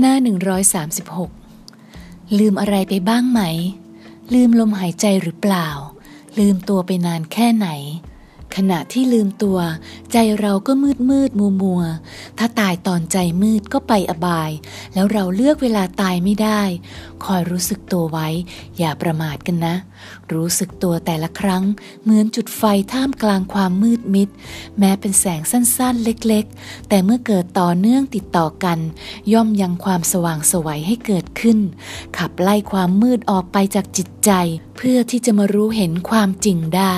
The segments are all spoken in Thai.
หน้า 136 ลืมอะไรไปบ้างไหม ลืมลมหายใจหรือเปล่า ลืมตัวไปนานแค่ไหน ขณะที่ลืมตัว ใจเราก็มืดมืดมัวมัว ถ้าตายตอนใจมืดก็ไปอบาย แล้วเราเลือกเวลาตายไม่ได้ คอยรู้สึกตัวไว้ อย่าประมาทกันนะ รู้สึกตัวแต่ละครั้ง เหมือนจุดไฟท่ามกลางความมืดมิด แม้เป็นแสงสั้นๆเล็กๆ แต่เมื่อเกิดต่อเนื่องติดต่อกัน ย่อมยังความสว่างสวัยให้เกิดขึ้น ขับไล่ความมืดออกไปจากจิตใจ เพื่อที่จะมารู้เห็นความจริงได้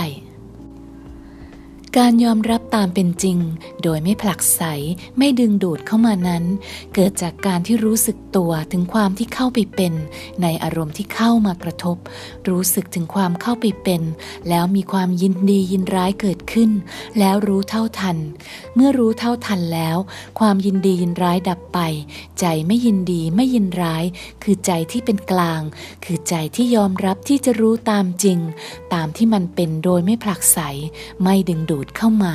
การยอมรับตามเป็นจริง โดยไม่ผลักไสไม่ดึงดูดเข้ามานั้น เกิดจากการที่รู้สึกตัวถึงความที่เข้าไปเป็น ในอารมณ์ที่เข้ามากระทบ รู้สึกถึงความเข้าไปเป็น แล้วมีความยินดียินร้ายเกิดขึ้น แล้วรู้เท่าทัน เมื่อรู้เท่าทันแล้ว ความยินดียินร้ายดับไป ใจไม่ยินดีไม่ยินร้าย คือใจที่เป็นกลาง คือใจที่ยอมรับที่จะรู้ตามจริง ตามที่มันเป็นโดยไม่ผลักไสไม่ดึงดูดเข้ามา